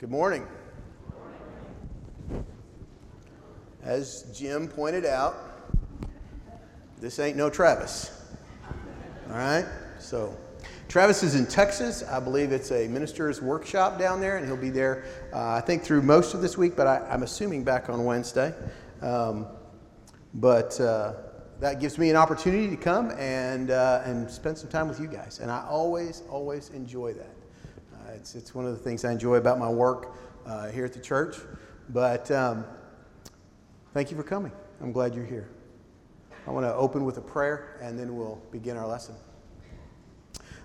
Good morning. As Jim pointed out, this ain't no Travis. All right? So, Travis is in Texas. I believe it's a minister's workshop down there, and he'll be there, uh, I think, through most of this week, but I, am assuming back on Wednesday. Um, but uh, that gives me an opportunity to come and, uh, and spend some time with you guys. And I always, always enjoy that. It's, it's one of the things I enjoy about my work uh, here at the church. But um, thank you for coming. I'm glad you're here. I want to open with a prayer and then we'll begin our lesson.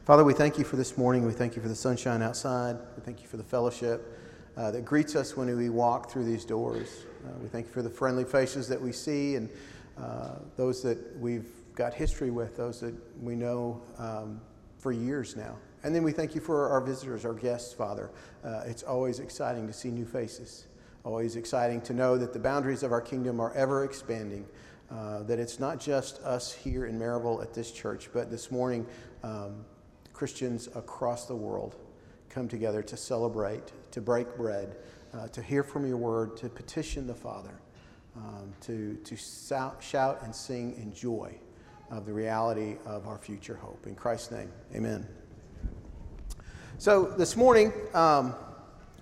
Father, we thank you for this morning. We thank you for the sunshine outside. We thank you for the fellowship uh, that greets us when we walk through these doors. Uh, we thank you for the friendly faces that we see and uh, those that we've got history with, those that we know um, for years now. And then we thank you for our visitors, our guests, Father. Uh, it's always exciting to see new faces, always exciting to know that the boundaries of our kingdom are ever expanding. Uh, that it's not just us here in Maryville at this church, but this morning, um, Christians across the world come together to celebrate, to break bread, uh, to hear from your word, to petition the Father, um, to, to shout, shout and sing in joy of the reality of our future hope. In Christ's name, amen. So this morning, um,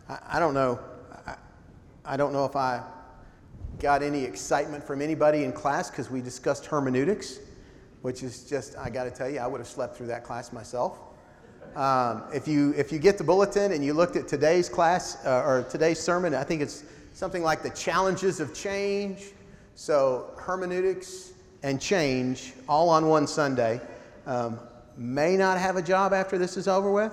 I, I, don't know. I, I don't know if I got any excitement from anybody in class because we discussed hermeneutics, which is just, I got to tell you, I would have slept through that class myself. Um, if, you, if you get the bulletin and you looked at today's class uh, or today's sermon, I think it's something like the challenges of change. So, hermeneutics and change all on one Sunday. Um, may not have a job after this is over with.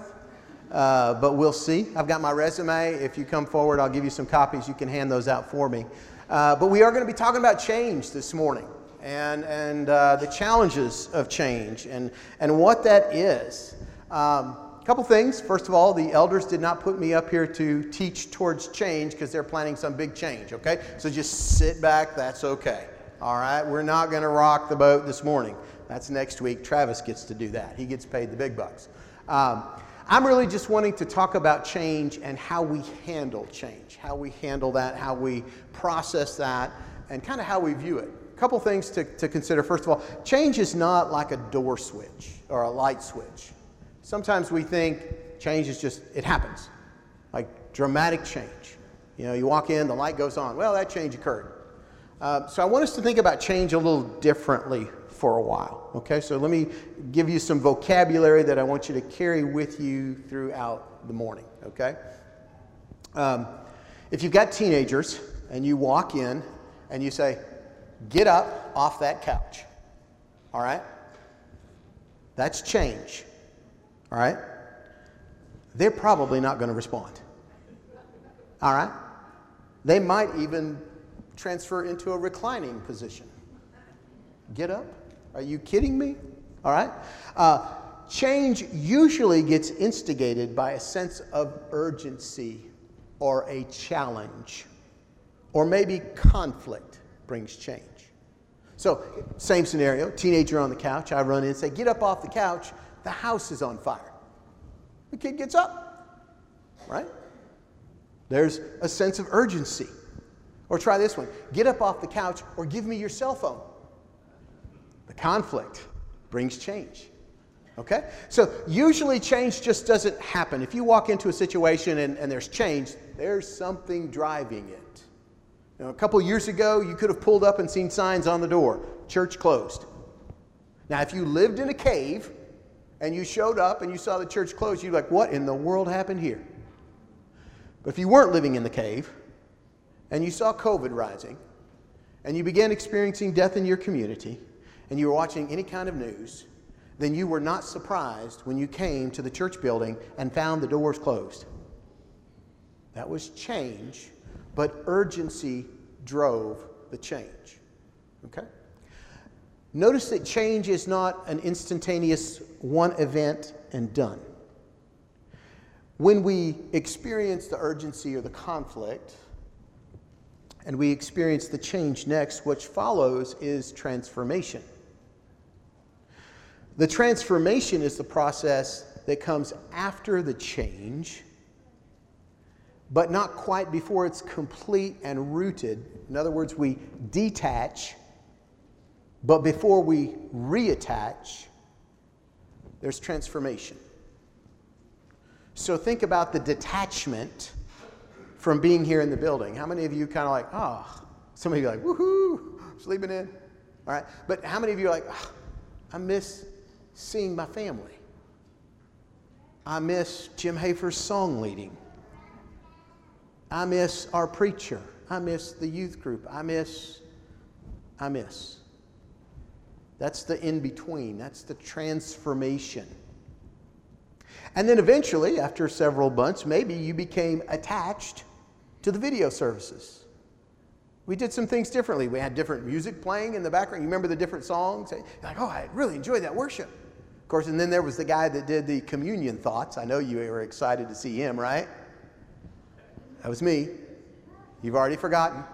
Uh, but we'll see. I've got my resume. If you come forward, I'll give you some copies. You can hand those out for me. Uh, but we are going to be talking about change this morning and, and uh, the challenges of change and, and what that is. Um, a couple things. First of all, the elders did not put me up here to teach towards change because they're planning some big change, okay? So just sit back. That's okay. All right? We're not going to rock the boat this morning. That's next week. Travis gets to do that, he gets paid the big bucks. Um, I'm really just wanting to talk about change and how we handle change, how we handle that, how we process that, and kind of how we view it. A couple things to, to consider. First of all, change is not like a door switch or a light switch. Sometimes we think change is just, it happens, like dramatic change. You know, you walk in, the light goes on. Well, that change occurred. Uh, so I want us to think about change a little differently for a while. Okay, so let me give you some vocabulary that I want you to carry with you throughout the morning. Okay, um, if you've got teenagers and you walk in and you say, "Get up off that couch," all right, that's change. All right, they're probably not going to respond. All right, they might even transfer into a reclining position. Get up. Are you kidding me? All right? Uh, change usually gets instigated by a sense of urgency or a challenge, or maybe conflict brings change. So, same scenario teenager on the couch. I run in and say, Get up off the couch. The house is on fire. The kid gets up, right? There's a sense of urgency. Or try this one get up off the couch or give me your cell phone. Conflict brings change. Okay? So usually change just doesn't happen. If you walk into a situation and, and there's change, there's something driving it. You know, a couple years ago, you could have pulled up and seen signs on the door church closed. Now, if you lived in a cave and you showed up and you saw the church closed, you'd be like, what in the world happened here? But if you weren't living in the cave and you saw COVID rising and you began experiencing death in your community, and you were watching any kind of news, then you were not surprised when you came to the church building and found the doors closed. That was change, but urgency drove the change. Okay? Notice that change is not an instantaneous one event and done. When we experience the urgency or the conflict, and we experience the change next, which follows is transformation. The transformation is the process that comes after the change, but not quite before it's complete and rooted. In other words, we detach, but before we reattach, there's transformation. So think about the detachment from being here in the building. How many of you kind of like, ah, oh, some of you like, woohoo, sleeping in? All right. But how many of you are like, oh, I miss seeing my family? I miss Jim Hafer's song leading. I miss our preacher. I miss the youth group. I miss, I miss. That's the in between. That's the transformation. And then eventually, after several months, maybe you became attached to the video services. We did some things differently. We had different music playing in the background. You remember the different songs? Like, oh, I really enjoyed that worship. Course, and then there was the guy that did the communion thoughts. I know you were excited to see him, right? That was me. You've already forgotten.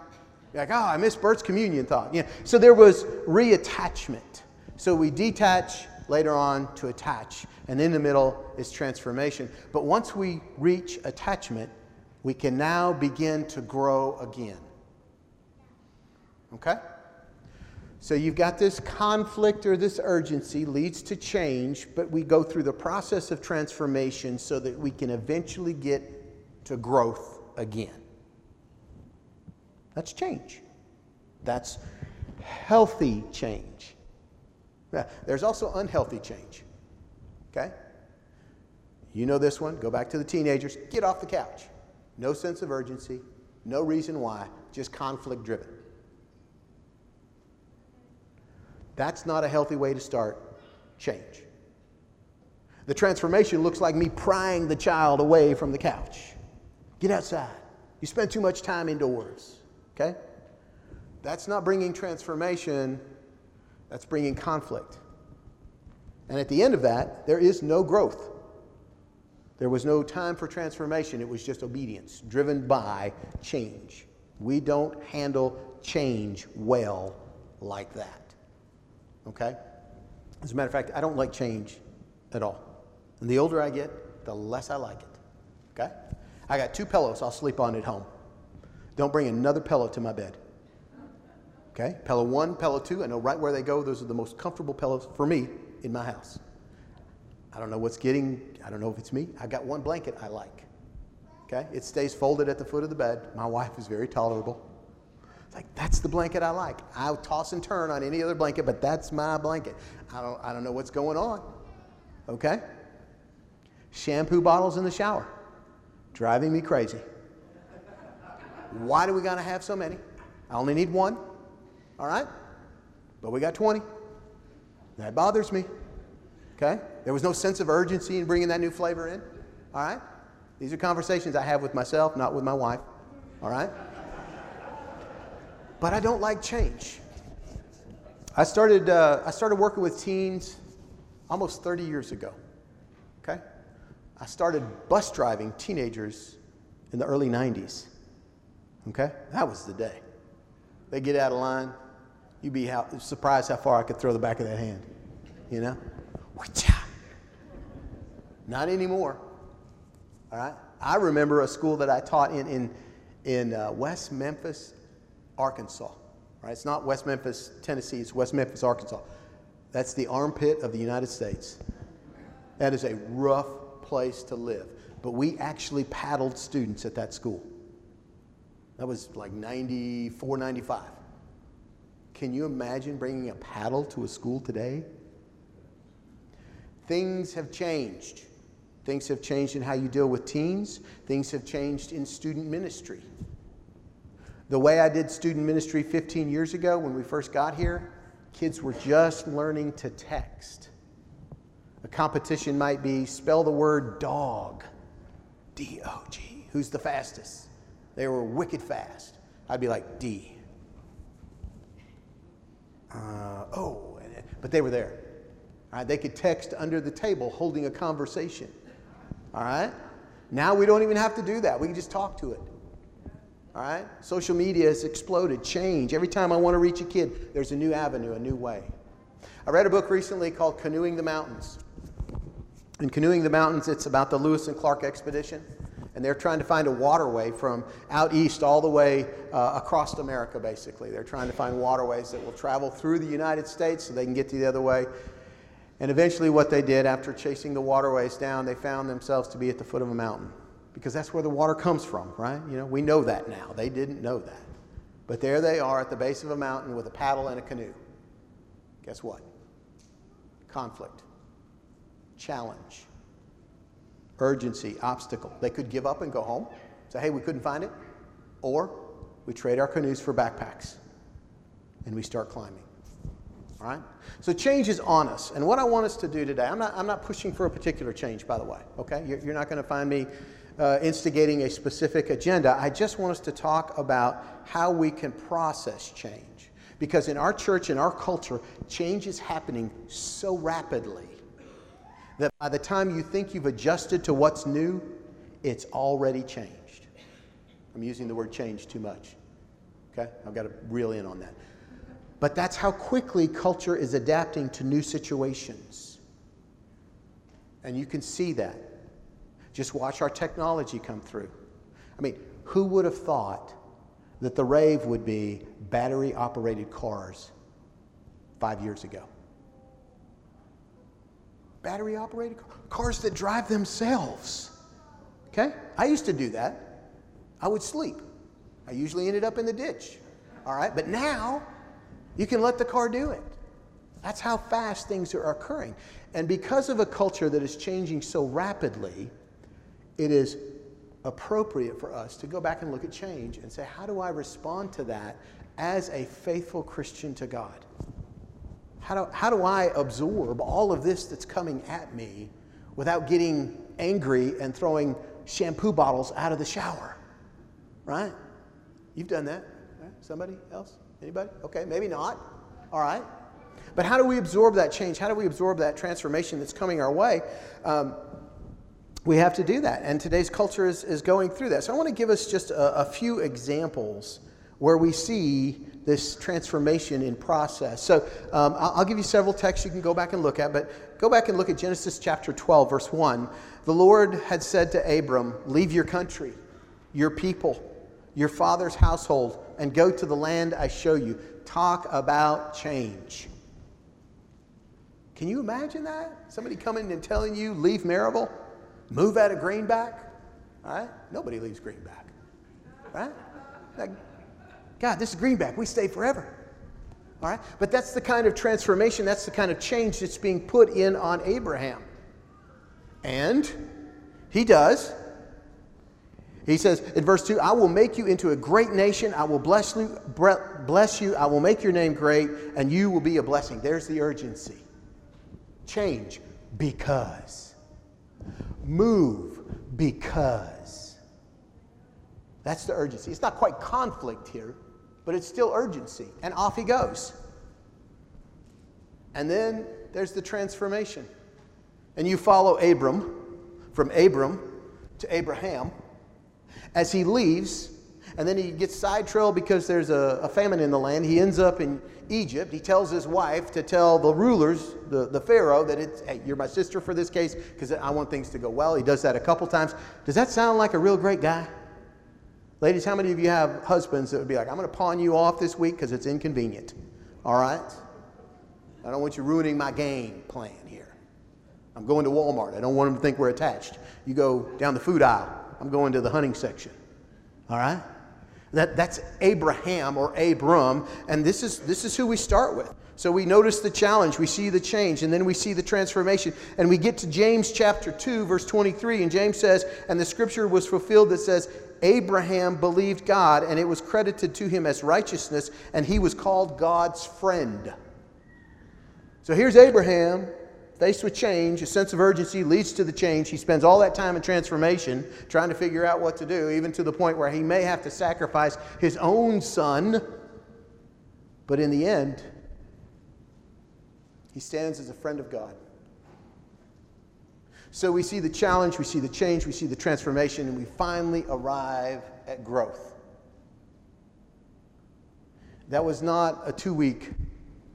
You're like, oh, I missed Bert's communion thought. Yeah. So there was reattachment. So we detach later on to attach. And in the middle is transformation. But once we reach attachment, we can now begin to grow again. Okay? So you've got this conflict or this urgency leads to change, but we go through the process of transformation so that we can eventually get to growth again. That's change. That's healthy change. There's also unhealthy change. Okay? You know this one. Go back to the teenagers. Get off the couch. No sense of urgency, no reason why, just conflict driven. That's not a healthy way to start change. The transformation looks like me prying the child away from the couch. Get outside. You spend too much time indoors. Okay? That's not bringing transformation, that's bringing conflict. And at the end of that, there is no growth. There was no time for transformation. It was just obedience, driven by change. We don't handle change well like that. Okay? As a matter of fact, I don't like change at all. And the older I get, the less I like it. Okay? I got two pillows I'll sleep on at home. Don't bring another pillow to my bed. Okay? Pillow one, pillow two, I know right where they go. Those are the most comfortable pillows for me in my house. I don't know what's getting, I don't know if it's me. I got one blanket I like. Okay? It stays folded at the foot of the bed. My wife is very tolerable. Like, that's the blanket I like. I'll toss and turn on any other blanket, but that's my blanket. I don't, I don't know what's going on. Okay? Shampoo bottles in the shower. Driving me crazy. Why do we got to have so many? I only need one. All right? But we got 20. That bothers me. Okay? There was no sense of urgency in bringing that new flavor in. All right? These are conversations I have with myself, not with my wife. All right? But I don't like change. I started, uh, I started working with teens almost 30 years ago. Okay? I started bus driving teenagers in the early 90s. Okay? That was the day. They get out of line. You'd be how, surprised how far I could throw the back of that hand. You know? Not anymore. All right? I remember a school that I taught in in, in uh, West Memphis, Arkansas. Right? It's not West Memphis, Tennessee, it's West Memphis, Arkansas. That's the armpit of the United States. That is a rough place to live. But we actually paddled students at that school. That was like 94, 95. Can you imagine bringing a paddle to a school today? Things have changed. Things have changed in how you deal with teens. Things have changed in student ministry. The way I did student ministry 15 years ago when we first got here, kids were just learning to text. A competition might be spell the word dog, D O G. Who's the fastest? They were wicked fast. I'd be like, D. Uh, oh, but they were there. Right, they could text under the table holding a conversation. All right? Now we don't even have to do that. We can just talk to it. All right? Social media has exploded, change. Every time I want to reach a kid, there's a new avenue, a new way. I read a book recently called Canoeing the Mountains. In Canoeing the Mountains, it's about the Lewis and Clark expedition. And they're trying to find a waterway from out east all the way uh, across America, basically. They're trying to find waterways that will travel through the United States so they can get to the other way. And eventually, what they did after chasing the waterways down, they found themselves to be at the foot of a mountain because that's where the water comes from, right? You know, we know that now. They didn't know that. But there they are at the base of a mountain with a paddle and a canoe. Guess what? Conflict, challenge, urgency, obstacle. They could give up and go home, say, hey, we couldn't find it. Or we trade our canoes for backpacks and we start climbing. All right? So change is on us. And what I want us to do today, I'm not, I'm not pushing for a particular change, by the way, okay? You're, you're not going to find me uh, instigating a specific agenda. I just want us to talk about how we can process change. Because in our church, in our culture, change is happening so rapidly that by the time you think you've adjusted to what's new, it's already changed. I'm using the word change too much. Okay? I've got to reel in on that. But that's how quickly culture is adapting to new situations. And you can see that. Just watch our technology come through. I mean, who would have thought that the rave would be battery operated cars five years ago? Battery operated cars that drive themselves. Okay? I used to do that. I would sleep. I usually ended up in the ditch. All right? But now, you can let the car do it. That's how fast things are occurring. And because of a culture that is changing so rapidly, it is appropriate for us to go back and look at change and say, how do I respond to that as a faithful Christian to God? How do, how do I absorb all of this that's coming at me without getting angry and throwing shampoo bottles out of the shower? Right? You've done that. Right? Somebody else? Anybody? Okay, maybe not. All right. But how do we absorb that change? How do we absorb that transformation that's coming our way? Um, we have to do that. And today's culture is, is going through that. So I want to give us just a, a few examples where we see this transformation in process. So um, I'll, I'll give you several texts you can go back and look at, but go back and look at Genesis chapter 12, verse 1. The Lord had said to Abram, Leave your country, your people, your father's household, and go to the land I show you. Talk about change. Can you imagine that? Somebody coming and telling you, leave Maryville, move out of Greenback? All right? Nobody leaves Greenback. Right? Like, God, this is Greenback. We stay forever. All right? But that's the kind of transformation, that's the kind of change that's being put in on Abraham. And he does. He says in verse 2 I will make you into a great nation. I will bless you, bless you. I will make your name great, and you will be a blessing. There's the urgency. Change because. Move because. That's the urgency. It's not quite conflict here, but it's still urgency. And off he goes. And then there's the transformation. And you follow Abram from Abram to Abraham as he leaves, and then he gets sidetrailed because there's a, a, famine in the land. He ends up in Egypt. He tells his wife to tell the rulers, the, the Pharaoh, that it's, hey, you're my sister for this case because I want things to go well. He does that a couple times. Does that sound like a real great guy? Ladies, how many of you have husbands that would be like, I'm going to pawn you off this week because it's inconvenient? All right? I don't want you ruining my game plan here. I'm going to Walmart. I don't want them to think we're attached. You go down the food aisle. I'm going to the hunting section. All right? That, that's Abraham or Abram, and this is, this is who we start with. So we notice the challenge, we see the change, and then we see the transformation. And we get to James chapter 2, verse 23, and James says, And the scripture was fulfilled that says, Abraham believed God, and it was credited to him as righteousness, and he was called God's friend. So here's Abraham faced with change, a sense of urgency leads to the change. He spends all that time in transformation trying to figure out what to do, even to the point where he may have to sacrifice his own son. But in the end, he stands as a friend of God. So we see the challenge, we see the change, we see the transformation, and we finally arrive at growth. That was not a two week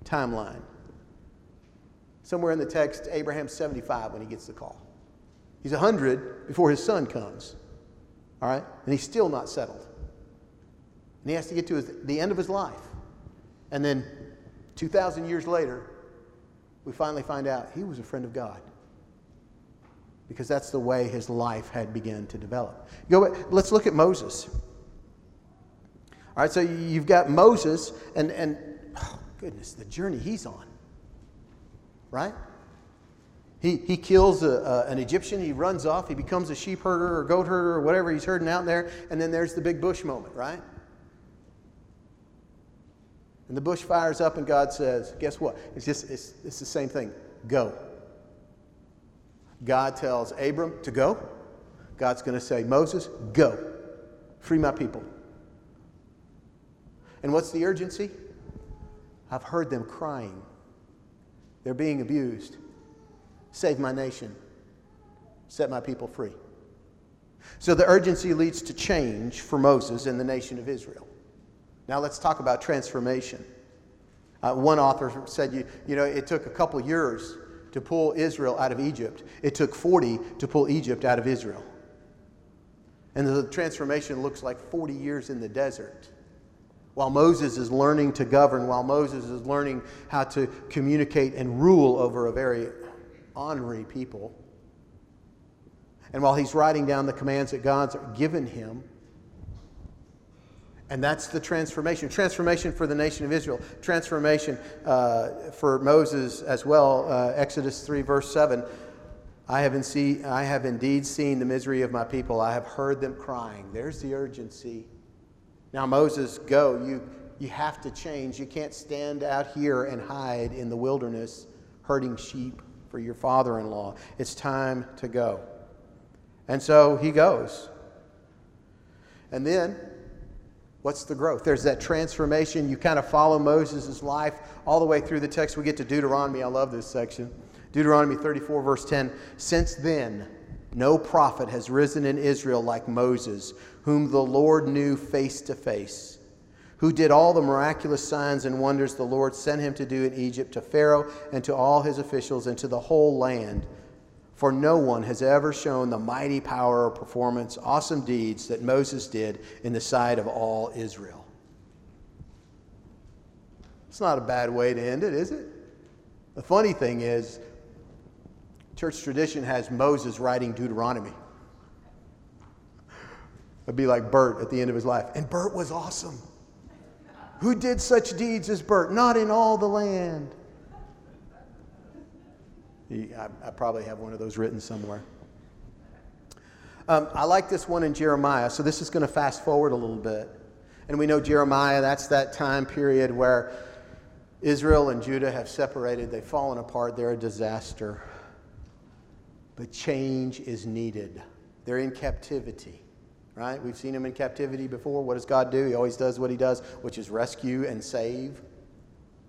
timeline. Somewhere in the text, Abraham's 75 when he gets the call. He's 100 before his son comes. All right? And he's still not settled. And he has to get to his, the end of his life. And then 2,000 years later, we finally find out he was a friend of God. Because that's the way his life had begun to develop. Go, let's look at Moses. All right, so you've got Moses, and, and oh, goodness, the journey he's on. Right? He, he kills a, a, an Egyptian, he runs off, he becomes a sheep herder or goat herder or whatever he's herding out there, and then there's the big bush moment, right? And the bush fires up, and God says, Guess what? It's just it's, it's the same thing. Go. God tells Abram to go. God's going to say, Moses, go. Free my people. And what's the urgency? I've heard them crying. They're being abused. Save my nation. Set my people free. So the urgency leads to change for Moses and the nation of Israel. Now let's talk about transformation. Uh, one author said, you, you know, it took a couple years to pull Israel out of Egypt. It took 40 to pull Egypt out of Israel. And the transformation looks like 40 years in the desert. While Moses is learning to govern, while Moses is learning how to communicate and rule over a very ornery people. And while he's writing down the commands that God's given him, and that's the transformation. Transformation for the nation of Israel. Transformation uh, for Moses as well. Uh, Exodus 3, verse 7. I have, see, I have indeed seen the misery of my people. I have heard them crying. There's the urgency. Now, Moses, go. You, you have to change. You can't stand out here and hide in the wilderness herding sheep for your father in law. It's time to go. And so he goes. And then, what's the growth? There's that transformation. You kind of follow Moses' life all the way through the text. We get to Deuteronomy. I love this section. Deuteronomy 34, verse 10. Since then, no prophet has risen in Israel like Moses, whom the Lord knew face to face who did all the miraculous signs and wonders the Lord sent him to do in Egypt to Pharaoh and to all his officials and to the whole land. For no one has ever shown the mighty power or performance, awesome deeds that Moses did in the sight of all Israel. It's not a bad way to end it, is it? The funny thing is, church tradition has Moses writing Deuteronomy. It'd be like Bert at the end of his life. And Bert was awesome. Who did such deeds as Bert? Not in all the land. I, I probably have one of those written somewhere. Um, I like this one in Jeremiah. So this is going to fast forward a little bit. And we know Jeremiah, that's that time period where Israel and Judah have separated, they've fallen apart, they're a disaster. But change is needed. They're in captivity right? We've seen him in captivity before. What does God do? He always does what he does, which is rescue and save.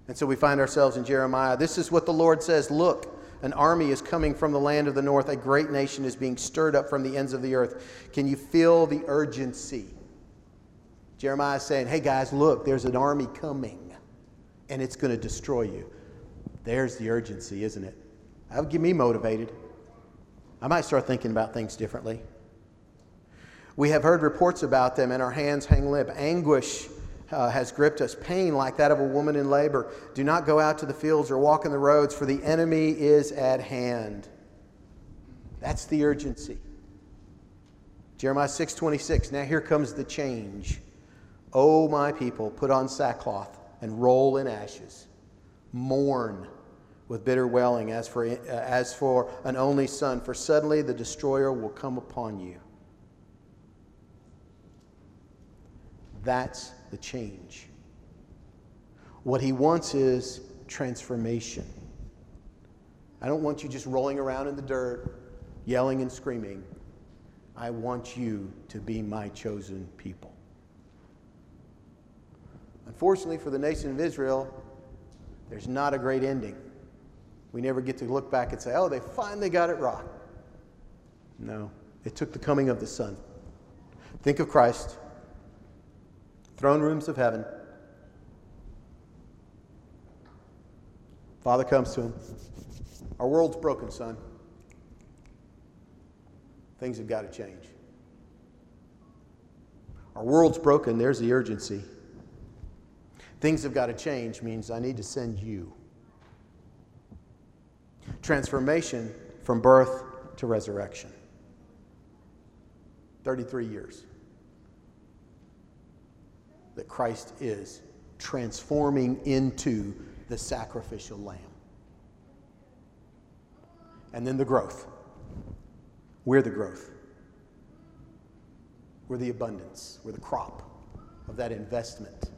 And so we find ourselves in Jeremiah. This is what the Lord says Look, an army is coming from the land of the north. A great nation is being stirred up from the ends of the earth. Can you feel the urgency? Jeremiah is saying, Hey guys, look, there's an army coming, and it's going to destroy you. There's the urgency, isn't it? That would get me motivated. I might start thinking about things differently. We have heard reports about them, and our hands hang limp. Anguish uh, has gripped us, pain like that of a woman in labor. Do not go out to the fields or walk in the roads, for the enemy is at hand. That's the urgency. Jeremiah 6:26. Now here comes the change. O my people, put on sackcloth and roll in ashes. Mourn with bitter wailing as for, uh, as for an only son, for suddenly the destroyer will come upon you. That's the change. What he wants is transformation. I don't want you just rolling around in the dirt, yelling and screaming. I want you to be my chosen people. Unfortunately, for the nation of Israel, there's not a great ending. We never get to look back and say, oh, they finally got it right. No, it took the coming of the Son. Think of Christ throne rooms of heaven. Father comes to him. Our world's broken, son. Things have got to change. Our world's broken, there's the urgency. Things have got to change means I need to send you. Transformation from birth to resurrection. 33 years that Christ is transforming into the sacrificial lamb. And then the growth. We're the growth. We're the abundance. We're the crop of that investment,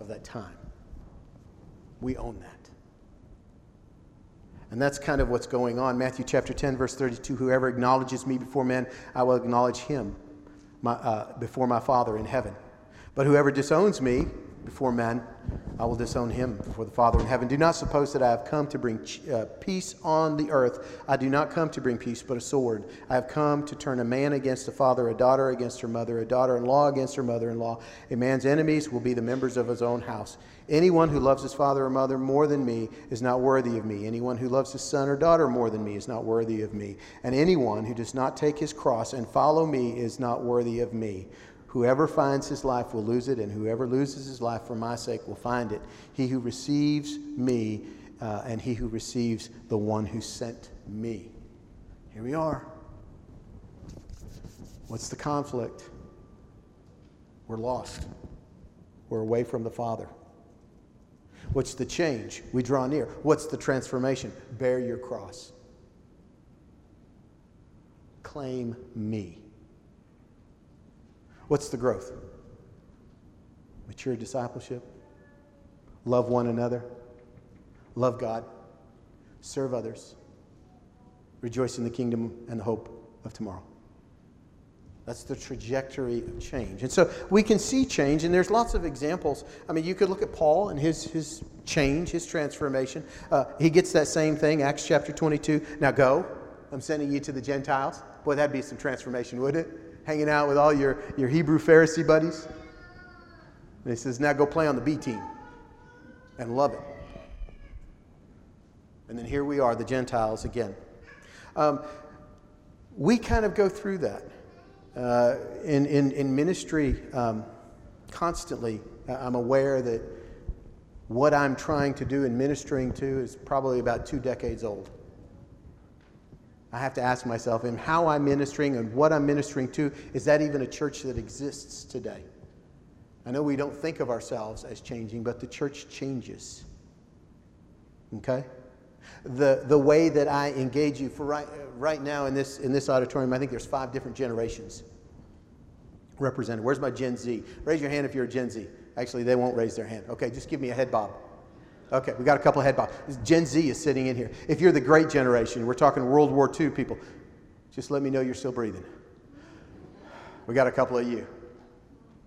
of that time. We own that. And that's kind of what's going on. Matthew chapter 10, verse 32 Whoever acknowledges me before men, I will acknowledge him my, uh, before my Father in heaven. But whoever disowns me before men, I will disown him before the Father in heaven. Do not suppose that I have come to bring uh, peace on the earth. I do not come to bring peace, but a sword. I have come to turn a man against a father, a daughter against her mother, a daughter in law against her mother in law. A man's enemies will be the members of his own house. Anyone who loves his father or mother more than me is not worthy of me. Anyone who loves his son or daughter more than me is not worthy of me. And anyone who does not take his cross and follow me is not worthy of me. Whoever finds his life will lose it, and whoever loses his life for my sake will find it. He who receives me, uh, and he who receives the one who sent me. Here we are. What's the conflict? We're lost. We're away from the Father. What's the change? We draw near. What's the transformation? Bear your cross. Claim me. What's the growth? Mature discipleship, love one another, love God, serve others, rejoice in the kingdom and the hope of tomorrow. That's the trajectory of change. And so we can see change, and there's lots of examples. I mean, you could look at Paul and his, his change, his transformation. Uh, he gets that same thing, Acts chapter 22. Now go, I'm sending you to the Gentiles. Boy, that'd be some transformation, wouldn't it? Hanging out with all your, your Hebrew Pharisee buddies. And he says, Now go play on the B team and love it. And then here we are, the Gentiles again. Um, we kind of go through that uh, in, in, in ministry um, constantly. I'm aware that what I'm trying to do and ministering to is probably about two decades old. I have to ask myself, am how I'm ministering and what I'm ministering to, is that even a church that exists today? I know we don't think of ourselves as changing, but the church changes. Okay? The, the way that I engage you for right, right now in this, in this auditorium, I think there's five different generations represented. Where's my Gen Z? Raise your hand if you're a Gen Z. Actually, they won't raise their hand. Okay, just give me a head bob. Okay, we got a couple of head bobs. Gen Z is sitting in here. If you're the great generation, we're talking World War II people, just let me know you're still breathing. We got a couple of you.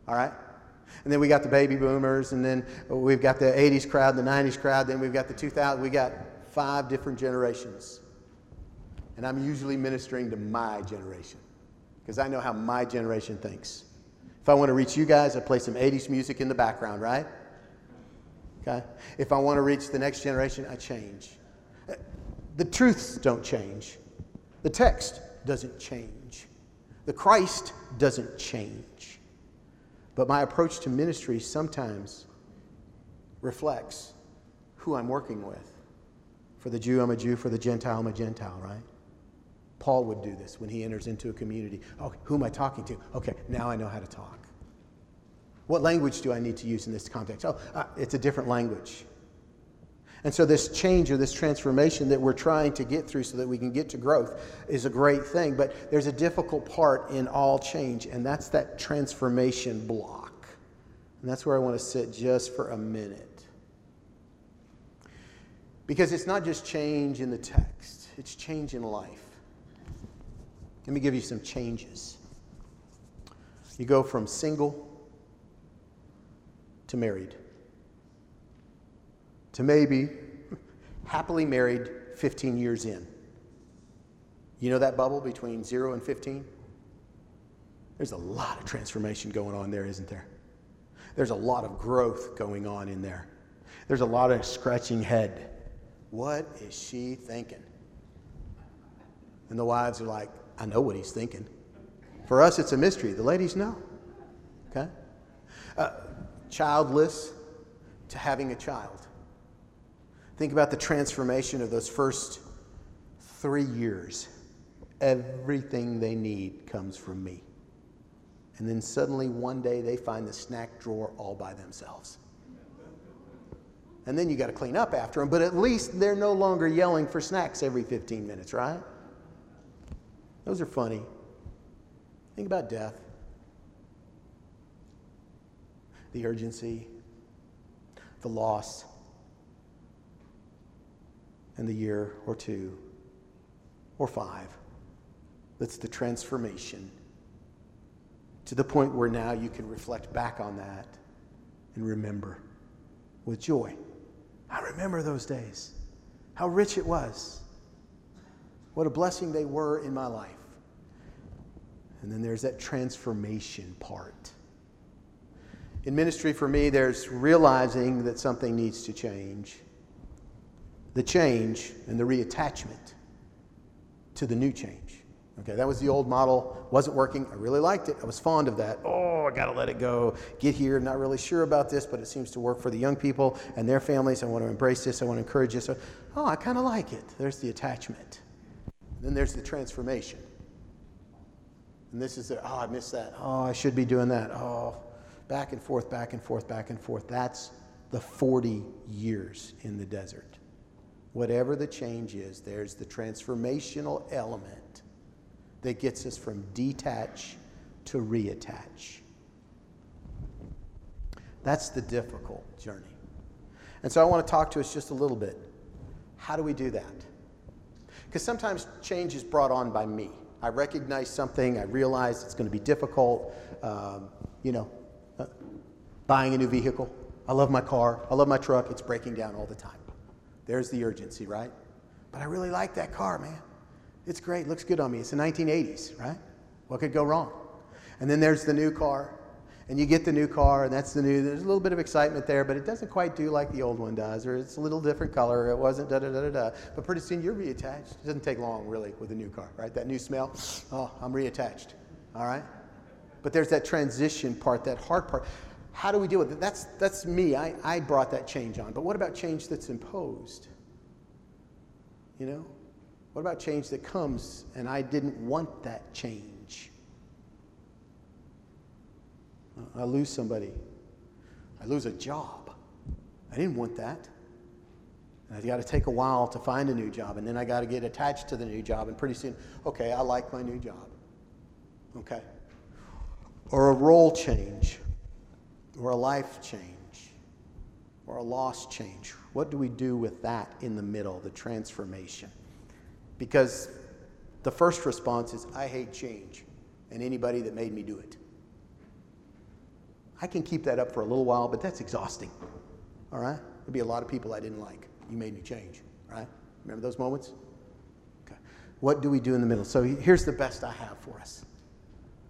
All right? And then we got the baby boomers, and then we've got the 80s crowd, the 90s crowd, then we've got the 2000. We got five different generations. And I'm usually ministering to my generation because I know how my generation thinks. If I want to reach you guys, I play some 80s music in the background, right? Okay? If I want to reach the next generation, I change. The truths don't change. The text doesn't change. The Christ doesn't change. But my approach to ministry sometimes reflects who I'm working with. For the Jew, I'm a Jew. For the Gentile, I'm a Gentile, right? Paul would do this when he enters into a community. Oh, who am I talking to? Okay, now I know how to talk. What language do I need to use in this context? Oh, uh, it's a different language. And so, this change or this transformation that we're trying to get through so that we can get to growth is a great thing. But there's a difficult part in all change, and that's that transformation block. And that's where I want to sit just for a minute. Because it's not just change in the text, it's change in life. Let me give you some changes. You go from single to married, to maybe happily married 15 years in. You know that bubble between 0 and 15? There's a lot of transformation going on there, isn't there? There's a lot of growth going on in there. There's a lot of scratching head. What is she thinking? And the wives are like, I know what he's thinking. For us, it's a mystery. The ladies know. Okay? Uh, childless to having a child. Think about the transformation of those first three years. Everything they need comes from me. And then suddenly one day they find the snack drawer all by themselves. And then you got to clean up after them, but at least they're no longer yelling for snacks every 15 minutes, right? Those are funny. Think about death, the urgency, the loss, and the year or two or five. That's the transformation to the point where now you can reflect back on that and remember with joy. I remember those days, how rich it was, what a blessing they were in my life. And then there's that transformation part. In ministry, for me, there's realizing that something needs to change, the change and the reattachment to the new change. Okay, that was the old model, wasn't working. I really liked it. I was fond of that. Oh, I got to let it go. Get here, not really sure about this, but it seems to work for the young people and their families. I want to embrace this, I want to encourage this. Oh, I kind of like it. There's the attachment. Then there's the transformation. And this is the, oh, I missed that. Oh, I should be doing that. Oh, back and forth, back and forth, back and forth. That's the 40 years in the desert. Whatever the change is, there's the transformational element that gets us from detach to reattach. That's the difficult journey. And so I want to talk to us just a little bit. How do we do that? Because sometimes change is brought on by me. I recognize something, I realize it's going to be difficult. Um, you know, buying a new vehicle. I love my car, I love my truck, it's breaking down all the time. There's the urgency, right? But I really like that car, man. It's great, looks good on me. It's the 1980s, right? What could go wrong? And then there's the new car. And you get the new car, and that's the new. There's a little bit of excitement there, but it doesn't quite do like the old one does, or it's a little different color. It wasn't da da da da da. But pretty soon you're reattached. It doesn't take long, really, with a new car, right? That new smell. Oh, I'm reattached. All right. But there's that transition part, that hard part. How do we deal with it? That's that's me. I, I brought that change on. But what about change that's imposed? You know, what about change that comes and I didn't want that change? I lose somebody. I lose a job. I didn't want that. And I've got to take a while to find a new job, and then I got to get attached to the new job, and pretty soon, okay, I like my new job. Okay. Or a role change, or a life change, or a loss change. What do we do with that in the middle, the transformation? Because the first response is, I hate change and anybody that made me do it. I can keep that up for a little while, but that's exhausting. All right? There'd be a lot of people I didn't like. You made me change, right? Remember those moments? Okay. What do we do in the middle? So here's the best I have for us.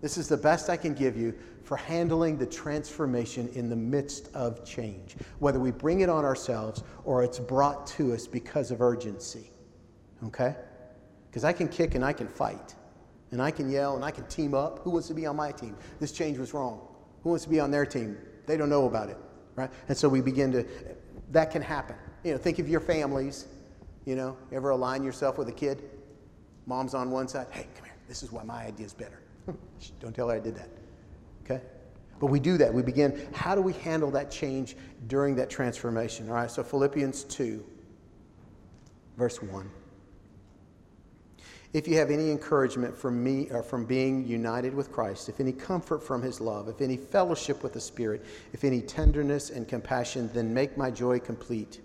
This is the best I can give you for handling the transformation in the midst of change, whether we bring it on ourselves or it's brought to us because of urgency. Okay? Because I can kick and I can fight. And I can yell and I can team up. Who wants to be on my team? This change was wrong. Who wants to be on their team? They don't know about it. Right? And so we begin to, that can happen. You know, think of your families. You know, ever align yourself with a kid? Mom's on one side. Hey, come here. This is why my idea is better. Don't tell her I did that. Okay? But we do that. We begin, how do we handle that change during that transformation? All right, so Philippians 2, verse 1. If you have any encouragement from me or from being united with Christ, if any comfort from his love, if any fellowship with the Spirit, if any tenderness and compassion, then make my joy complete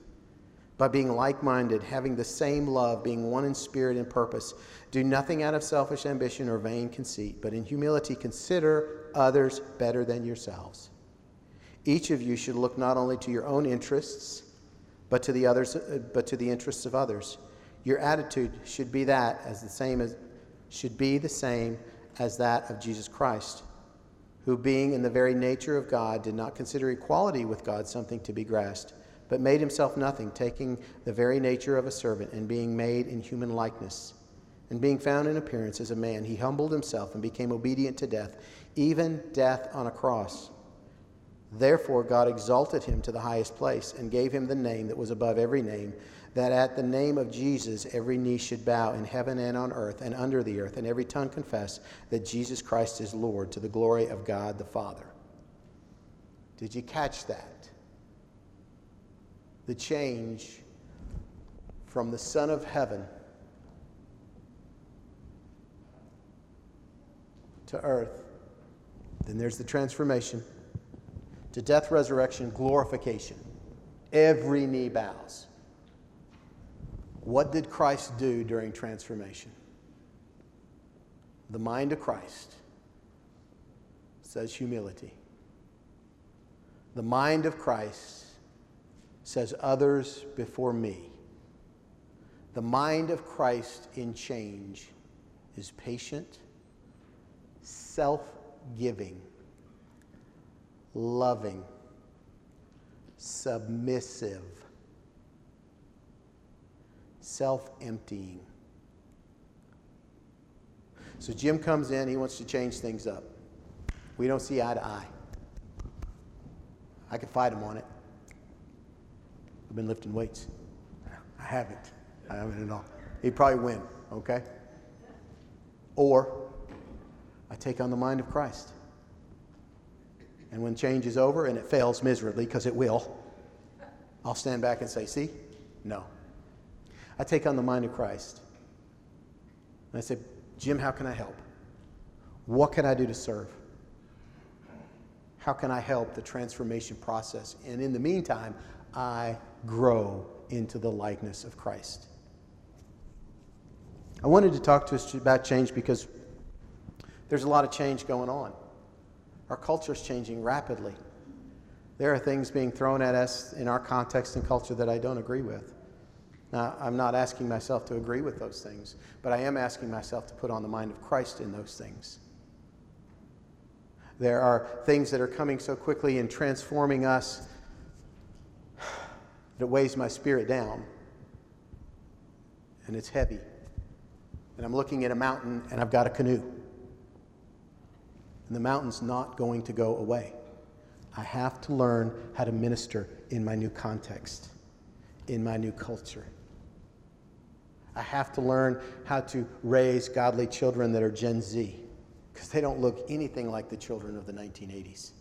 by being like minded, having the same love, being one in spirit and purpose. Do nothing out of selfish ambition or vain conceit, but in humility consider others better than yourselves. Each of you should look not only to your own interests, but to the others, uh, but to the interests of others. Your attitude should be that as the same as should be the same as that of Jesus Christ, who being in the very nature of God did not consider equality with God something to be grasped, but made himself nothing, taking the very nature of a servant and being made in human likeness. And being found in appearance as a man, he humbled himself and became obedient to death, even death on a cross. Therefore, God exalted him to the highest place and gave him the name that was above every name, that at the name of Jesus every knee should bow in heaven and on earth and under the earth, and every tongue confess that Jesus Christ is Lord to the glory of God the Father. Did you catch that? The change from the Son of Heaven to earth. Then there's the transformation to death, resurrection, glorification. Every knee bows. What did Christ do during transformation? The mind of Christ says humility. The mind of Christ says others before me. The mind of Christ in change is patient, self giving, loving, submissive, self emptying. So Jim comes in, he wants to change things up. We don't see eye to eye. I could fight him on it. I've been lifting weights. I haven't. I haven't at all. He'd probably win, okay? Or I take on the mind of Christ. And when change is over and it fails miserably, because it will, I'll stand back and say, See? No. I take on the mind of Christ. And I say, Jim, how can I help? What can I do to serve? How can I help the transformation process? And in the meantime, I grow into the likeness of Christ. I wanted to talk to us about change because there's a lot of change going on. Our culture is changing rapidly. There are things being thrown at us in our context and culture that I don't agree with. Now, I'm not asking myself to agree with those things, but I am asking myself to put on the mind of Christ in those things. There are things that are coming so quickly and transforming us it weighs my spirit down. And it's heavy. And I'm looking at a mountain and I've got a canoe and the mountain's not going to go away. I have to learn how to minister in my new context, in my new culture. I have to learn how to raise godly children that are Gen Z because they don't look anything like the children of the 1980s.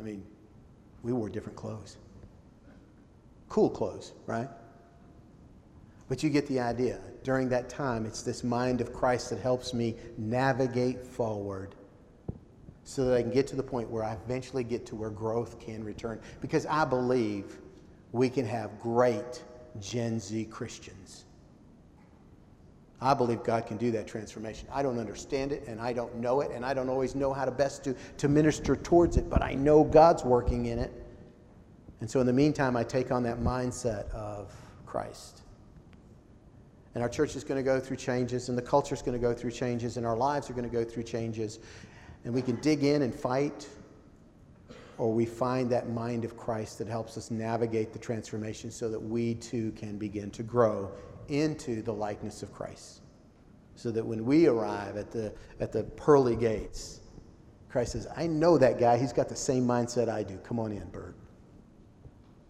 I mean, we wore different clothes. Cool clothes, right? But you get the idea. During that time, it's this mind of Christ that helps me navigate forward so that I can get to the point where I eventually get to where growth can return. Because I believe we can have great Gen Z Christians. I believe God can do that transformation. I don't understand it and I don't know it and I don't always know how to best to, to minister towards it, but I know God's working in it. And so in the meantime, I take on that mindset of Christ. And our church is going to go through changes, and the culture is going to go through changes, and our lives are going to go through changes and we can dig in and fight, or we find that mind of Christ that helps us navigate the transformation so that we too can begin to grow into the likeness of Christ. So that when we arrive at the, at the pearly gates, Christ says, I know that guy. He's got the same mindset I do. Come on in, Bert.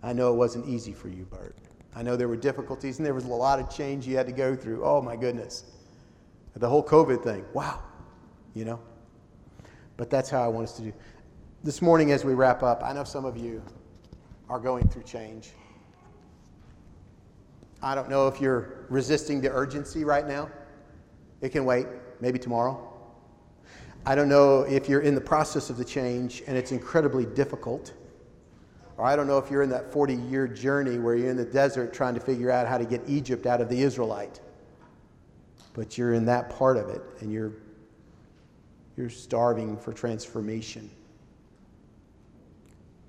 I know it wasn't easy for you, Bert. I know there were difficulties and there was a lot of change you had to go through. Oh, my goodness. The whole COVID thing. Wow. You know? but that's how I want us to do. This morning, as we wrap up, I know some of you are going through change. I don't know if you're resisting the urgency right now. It can wait, maybe tomorrow. I don't know if you're in the process of the change and it's incredibly difficult. Or I don't know if you're in that 40 year journey where you're in the desert trying to figure out how to get Egypt out of the Israelite. But you're in that part of it and you're you're starving for transformation.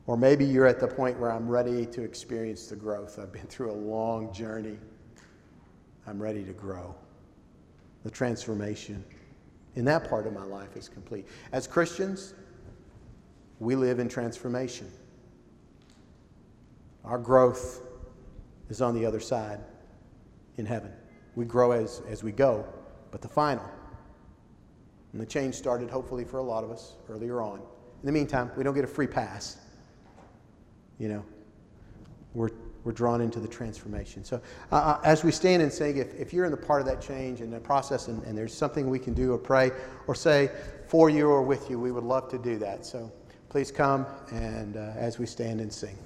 Or maybe you're at the point where I'm ready to experience the growth. I've been through a long journey. I'm ready to grow. The transformation in that part of my life is complete. As Christians, we live in transformation. Our growth is on the other side in heaven. We grow as, as we go, but the final And the change started, hopefully, for a lot of us earlier on. In the meantime, we don't get a free pass. You know, we're, we're drawn into the transformation. So, uh, uh, as we stand and sing, if, if you're in the part of that change and the process and, and there's something we can do or pray or say for you or with you, we would love to do that. So, please come and uh, as we stand and sing.